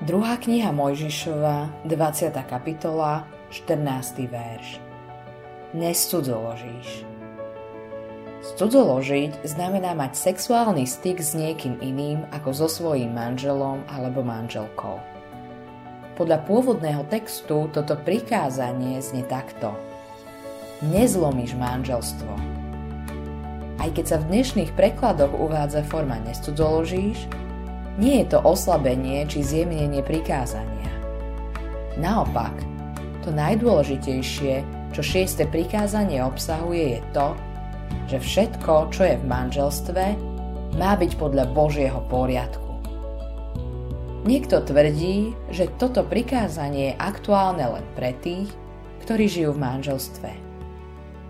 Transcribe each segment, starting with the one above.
Druhá kniha Mojžišova, 20. kapitola, 14. verš. Nestudzoložíš. Studzoložiť znamená mať sexuálny styk s niekým iným ako so svojím manželom alebo manželkou. Podľa pôvodného textu toto prikázanie znie takto. Nezlomíš manželstvo. Aj keď sa v dnešných prekladoch uvádza forma nestudzoložíš, nie je to oslabenie či zjemnenie prikázania. Naopak, to najdôležitejšie, čo šieste prikázanie obsahuje, je to, že všetko, čo je v manželstve, má byť podľa Božieho poriadku. Niekto tvrdí, že toto prikázanie je aktuálne len pre tých, ktorí žijú v manželstve.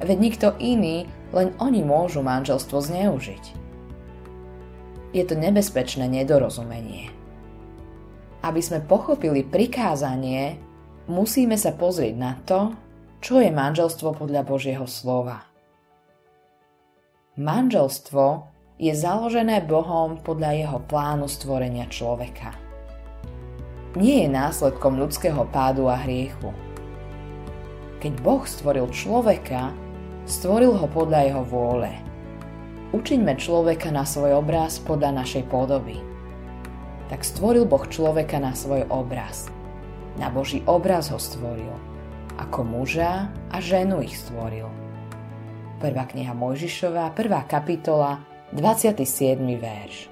Veď nikto iný, len oni môžu manželstvo zneužiť je to nebezpečné nedorozumenie. Aby sme pochopili prikázanie, musíme sa pozrieť na to, čo je manželstvo podľa Božieho slova. Manželstvo je založené Bohom podľa jeho plánu stvorenia človeka. Nie je následkom ľudského pádu a hriechu. Keď Boh stvoril človeka, stvoril ho podľa jeho vôle – Učiňme človeka na svoj obraz podľa našej podoby. Tak stvoril Boh človeka na svoj obraz. Na Boží obraz ho stvoril. Ako muža a ženu ich stvoril. Prvá kniha Mojžišová, prvá kapitola, 27. verš.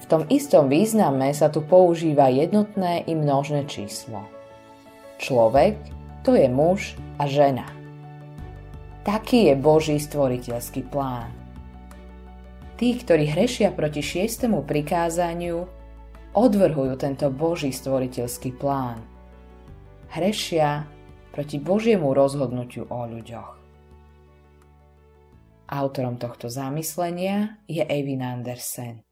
V tom istom význame sa tu používa jednotné i množné číslo. Človek to je muž a žena. Taký je Boží stvoriteľský plán. Tí, ktorí hrešia proti šiestému prikázaniu, odvrhujú tento Boží stvoriteľský plán. Hrešia proti Božiemu rozhodnutiu o ľuďoch. Autorom tohto zamyslenia je Eivin Andersen.